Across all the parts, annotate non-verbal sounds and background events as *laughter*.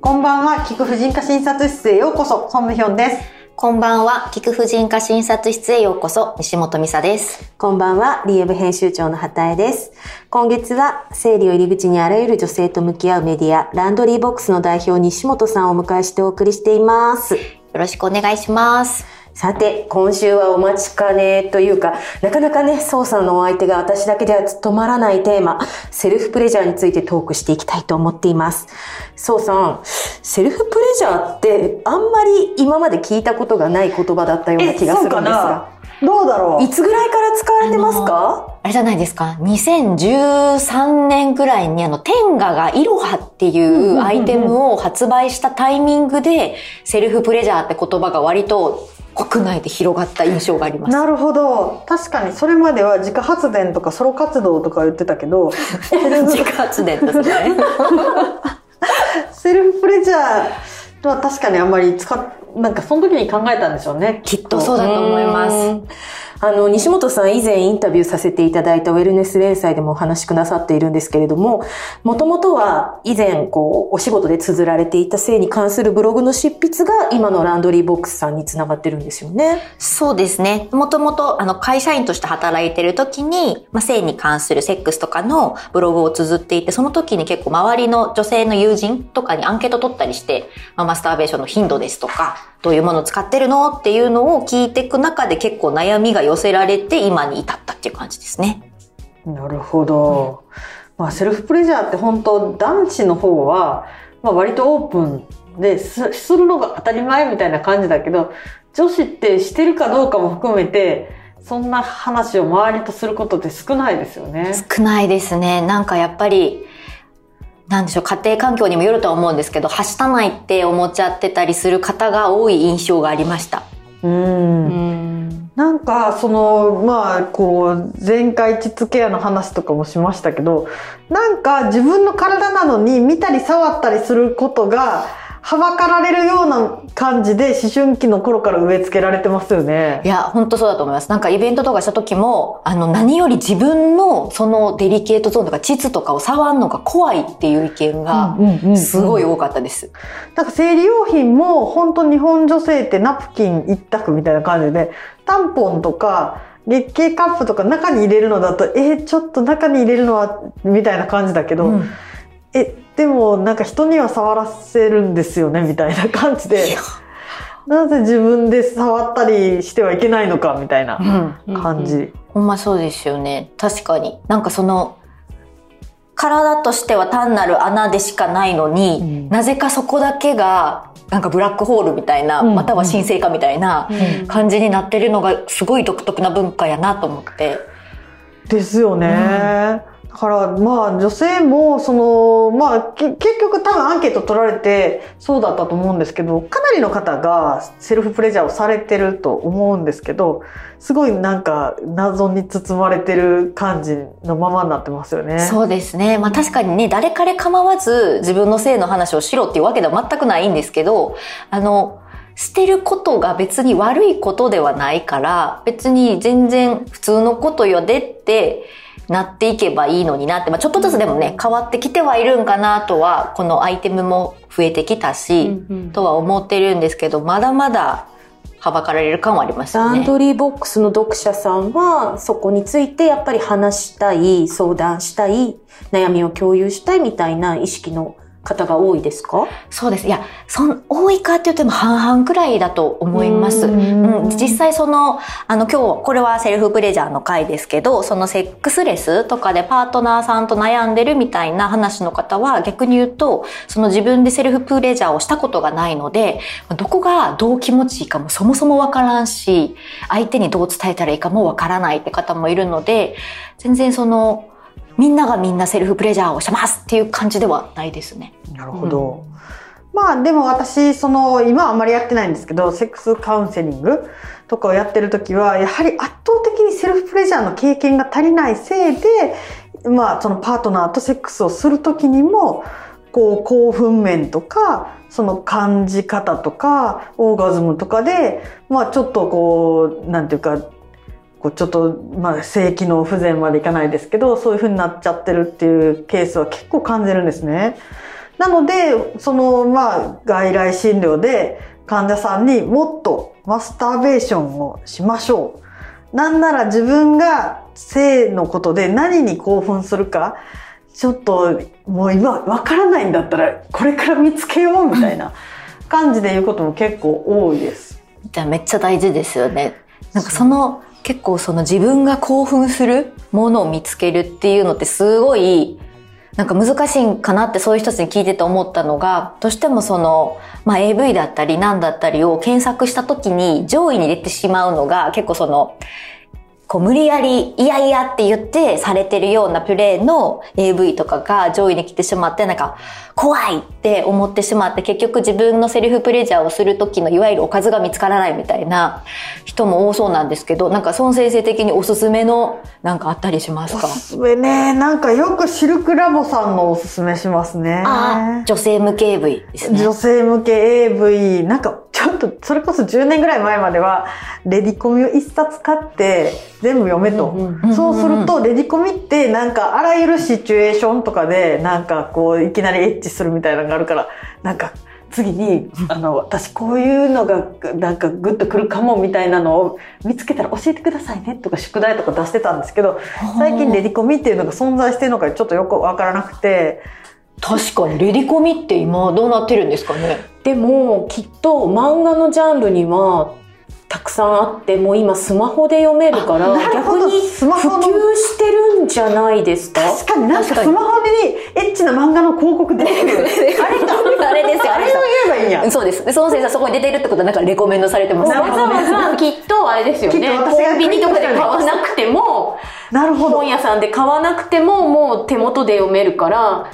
こんばんは、菊婦人科診察室へようこそ、ソンムヒョンです。こんばんは、菊婦人科診察室へようこそ、西本美沙です。こんばんは、リエブ編集長の畑江です。今月は、生理を入り口にあらゆる女性と向き合うメディア、ランドリーボックスの代表西本さんをお迎えしてお送りしています。よろしくお願いします。さて、今週はお待ちかねというか、なかなかね、操作のお相手が私だけでは務まらないテーマ、セルフプレジャーについてトークしていきたいと思っています。そうさん、セルフプレジャーってあんまり今まで聞いたことがない言葉だったような気がするんですが、どうだろう？いつぐらいから使われてますか？あれじゃないですか、2013年ぐらいにあの、テンガがイロハっていうアイテムを発売したタイミングで、セルフプレジャーって言葉が割と国内で広がった印象があります。なるほど。確かにそれまでは自家発電とかソロ活動とか言ってたけど、*laughs* 自家発電ですね。*laughs* セルフプレジャーは確かにあんまり使っ、なんかその時に考えたんでしょうね。きっとそうだと思います。あの、西本さん以前インタビューさせていただいたウェルネス連載でもお話しくださっているんですけれども、もともとは以前、こう、お仕事で綴られていた性に関するブログの執筆が今のランドリーボックスさんにつながってるんですよね。そうですね。もともと、あの、会社員として働いてる時に、まあ、性に関するセックスとかのブログを綴っていて、その時に結構周りの女性の友人とかにアンケート取ったりして、まあ、マスターベーションの頻度ですとか、どういうものを使ってるのっていうのを聞いていく中で結構悩みが寄せられて今に至ったっていう感じですね。なるほど。まあセルフプレジャーって本当男子の方は、まあ割とオープンですするのが当たり前みたいな感じだけど、女子ってしてるかどうかも含めて、そんな話を周りとすることって少ないですよね。少ないですね。なんかやっぱり、なんでしょう、家庭環境にもよるとは思うんですけど、はしたないって思っちゃってたりする方が多い印象がありました。うん。なんか、その、まあ、こう、前回膣ケアの話とかもしましたけど、なんか自分の体なのに見たり触ったりすることが、はばかられるような感じで思春期の頃から植え付けられてますよねい。や、本当そうだと思います。なんかイベントとかした時も、あの、何より自分のそのデリケートゾーンとか膣とかを触るのが怖いっていう意見が、すごい多かったです。なんか生理用品も本当日本女性ってナプキン一択みたいな感じで、タンポンとか月経カップとか中に入れるのだと、えーちょっと中に入れるのは、みたいな感じだけど、うんえ、でもなんか人には触らせるんですよね、みたいな感じで、なぜ自分で触ったりしてはいけないのか、みたいな感じ。ほんまそうですよね。確かに。なんかその、体としては単なる穴でしかないのに、うんなぜかそこだけが、なんかブラックホールみたいな、うんまたは神聖化みたいなうん感じになってるのがすごい独特な文化やなと思って。ですよね。だからまあ女性もそのまあ結局多分アンケート取られてそうだったと思うんですけどかなりの方がセルフプレジャーをされてると思うんですけどすごいなんか謎に包まれてる感じのままになってますよね。そうですね。まあ確かにね、誰彼構わず自分の性の話をしろっていうわけでは全くないんですけど、あの、捨てることが別に悪いことではないから、別に全然普通のことよでってなっていけばいいのになって、まあちょっとずつでもね、変わってきてはいるんかなとは、このアイテムも増えてきたし、とは思ってるんですけど、まだまだはばかられる感はありますよね。ランドリーボックスの読者さんは、そこについてやっぱり話したい、相談したい、悩みを共有したいみたいな意識の方が多いですか？そうです。いや、そん、多いかって言っても半々くらいだと思います。ううんん、実際その、あの今日、これはセルフプレジャーの回ですけど、そのセックスレスとかでパートナーさんと悩んでるみたいな話の方は逆に言うと、その自分でセルフプレジャーをしたことがないので、どこがどう気持ちいいかもそもそもわからんし、相手にどう伝えたらいいかもわからないって方もいるので、全然その、みんながみんなセルフプレジャーをしますっていう感じではないですね。なるほど。まあでも私、その、今はあんまりやってないんですけど、セックスカウンセリングとかをやってる時は、やはり圧倒的にセルフプレジャーの経験が足りないせいで、まあそのパートナーとセックスをする時にも、こう興奮面とか、その感じ方とか、オーガズムとかで、まあちょっとこう、なんていうか、こうちょっと、まあ、性機能不全までいかないですけど、そういう風になっちゃってるっていうケースは結構感じるんですね。なので、その、まあ、外来診療で患者さんにもっとマスターベーションをしましょう。なんなら自分が性のことで何に興奮するか、ちょっともう今わからないんだったらこれから見つけようみたいな感じで言うことも結構多いです。じゃあめっちゃ大事ですよね。なんかその結構その自分が興奮するものを見つけるっていうのってすごいなんか難しいんかなってそういう人たちに聞いてて思ったのが、どうしてもその、まあ AV だったり何だったりを検索した時に上位に出てしまうのが結構その、こう無理やり、いやいやって言ってされてるようなプレイの AV とかが上位に来てしまって、なんか怖いって思ってしまって、結局自分のセルフプレジャーをする時のいわゆるおかずが見つからないみたいな人も多そうなんですけど、なんか孫先生的におすすめのなんかあったりしますか？おすすめね、なんかよくシルクラボさんのおすすめしますね。ああ、女性向け AV ですね。女性向け AV、なんかちょっとそれこそ10年ぐらい前までは、レディコミを一冊買って全部読めと。うんそうすると、レディコミってなんかあらゆるシチュエーションとかで、なんかこういきなりエッチするみたいなのがあるから、なんか次に、*laughs* あの、私こういうのがなんかグッとくるかもみたいなのを見つけたら教えてくださいねとか宿題とか出してたんですけど、最近レディコミっていうのが存在してるのかちょっとよくわからなくて、確かに、レディコミって今どうなってるんですかね？でもきっと漫画のジャンルにはたくさんあってもう今スマホで読めるから逆に普及してるんじゃないですか？確かになんかスマホにエッチな漫画の広告出てくる。*laughs* あれか。あれですよ、あれを言えばいいんや。そうです。で、その先生そこに出てるってことはなんかレコメンドされてますね。わざわざきっとあれですよねコンビニとかで買わなくてもなるほど本。屋さんで買わなくてももう手元で読めるから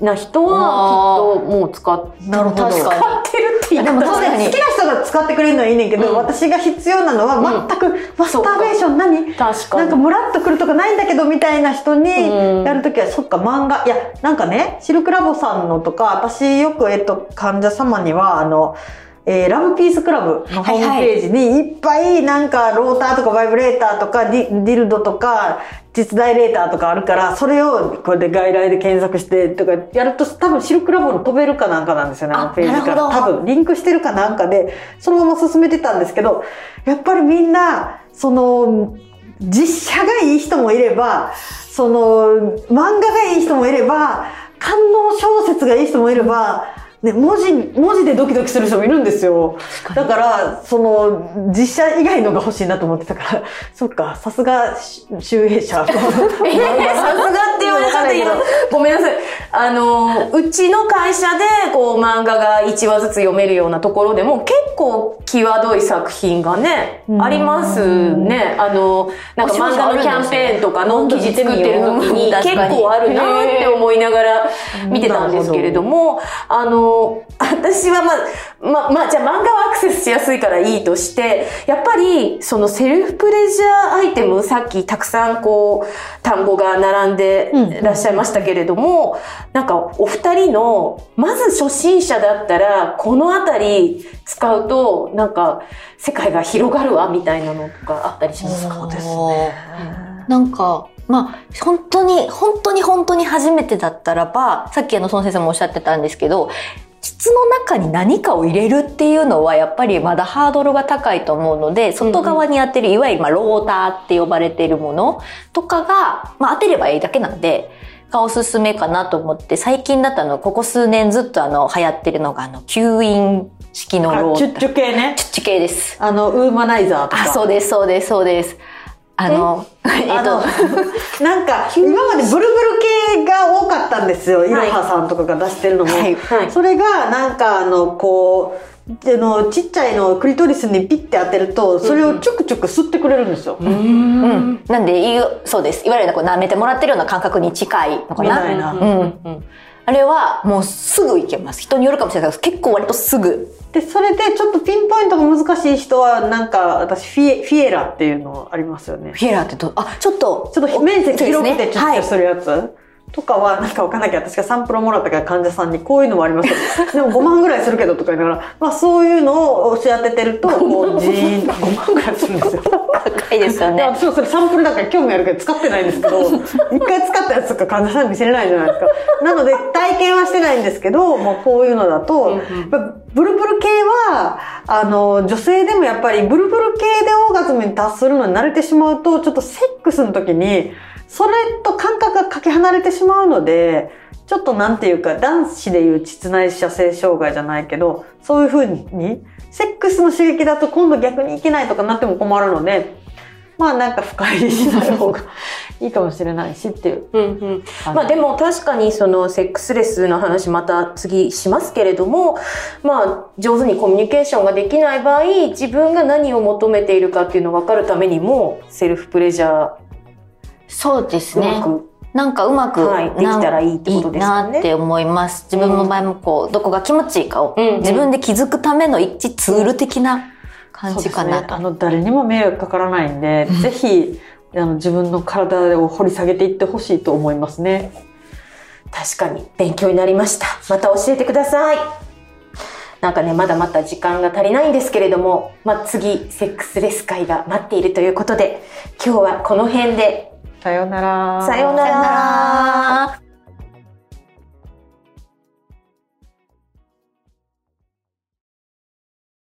な人はきっともう使っなるほど。確かに使ってるって言いでも確かに。好きな人が使ってくれるのはいいねんけど、うん。私が必要なのは全く、マスターベーション何？確かに。なんかムラっとくるとかないんだけどみたいな人にうん。やるときは、そっか漫画。いやなんかねシルクラボさんのとか私よく、えっと、患者様にはあのえーラブピースクラブのホームページにいっぱいなんかローターとかバイブレーターとかディディルドとか実ダイレーターとかあるからそれをこれで外来で検索してとかやると多分シルクラボの飛べるかなんかなんですよねあのあページから。多分リンクしてるかなんかでそのまま進めてたんですけどやっぱりみんなその実写がいい人もいればその漫画がいい人もいれば官能小説がいい人もいれば、ね、文字文字でドキドキする人もいるんですよ。だからその実写以外のが欲しいなと思ってたから。*laughs* そっかさすがし集英社。*laughs* えさすがって言われちゃって今ごめんなさい。あのうちの会社でこう漫画が1話ずつ読めるようなところでも結構際どい作品がねありますね。あのなんか漫画のキャンペーンとかの記事作ってる時に確結構あるなって思いながら見てたんですけれどもあの私はまあまあまあじゃあ漫画はアクセスしやすいからいいとしてやっぱりそのセルフプレジャーアイテムさっきたくさんこう単語が並んでらっしゃいましたけれども、なんかお二人のまず初心者だったらこのあたり使うとなんか世界が広がるわみたいなのとかあったりしますか？そうですなんか、まあ、本当に、本当に本当に初めてだったらば、さっきあの、孫先生もおっしゃってたんですけど、筒の中に何かを入れるっていうのはやっぱりまだハードルが高いと思うので、外側に当てる、いわゆるまあローターって呼ばれているものとかが、まあ当てればいいだけなんで、がおすすめかなと思って、最近だとあの、ここ数年ずっとあの、流行ってるのがあの、吸引式のローター。チュッチュ系ねチュッチュ系です。あのウーマナイザーとかあ、そうです、そうです、そうです。あの、え？*laughs* っあのと、*laughs* なんか今までブルブル系が多かったんですよ、い。ろはさんとかが出してるのも、はい。はい。それがなんかあのこうあのちっちゃいのをクリトリスにピッて当てるとそれをチュクチュク吸ってくれるんですよ、うん。なんで、いう、そうです。いわゆるこう舐めてもらってるような感覚に近いのかな。みたいな。うん。うんあれはもうすぐいけます。人によるかもしれないですけど、結構割とすぐ。でそれでちょっとピンポイントが難しい人はなんか私フィエフィエラっていうのありますよねフィエラーってどう、あ、ちょっと。ちょっと面積広くてチュッチュはいするやつ、とかはなんかわかんないけど私がサンプルをもらったから患者さんにこういうのもありますよ *laughs* でも5万ぐらいするけどとか言いながら、まあ、そういうのを押し当ててるともうジーン5 *laughs* 万ぐらいするんですよ。高いですよね。私もそれサンプルだから興味あるけど使ってないんですけど *laughs* 一回使ったやつとか患者さんに見せれないじゃないですかなので体験はしてないんですけどもうこういうのだと、ブルブル系はあの女性でもやっぱりブルブル系でオーガズムに達するのに慣れてしまうとちょっとセックスの時にそれと感覚がかけ離れてしまうのでちょっとなんていうか男子でいう膣内射精障害じゃないけどそういうふうにセックスの刺激だと今度逆にいけないとかなっても困るのでまあなんか深入りしない方が *laughs* いいかもしれないしっていう。うんうん、まあでも確かにそのセックスレスの話また次しますけれども、まあ上手にコミュニケーションができない場合、自分が何を求めているかっていうのを分かるためにも、セルフプレジャーそうですね。なんかうまく、はいできたらいいってことですよねいいなって思います。自分の場合もこう、どこが気持ちいいかを自分で気づくための一ツール的な感じかなね、あの誰にも迷惑かからないんで、ぜひあの自分の体を掘り下げていってほしいと思いますね。確かに勉強になりました。また教えてください。なんかね、まだまだ時間が足りないんですけれども、まあ、次、セックスレス会が待っているということで、今日はこの辺で、さようなら。さような。ら。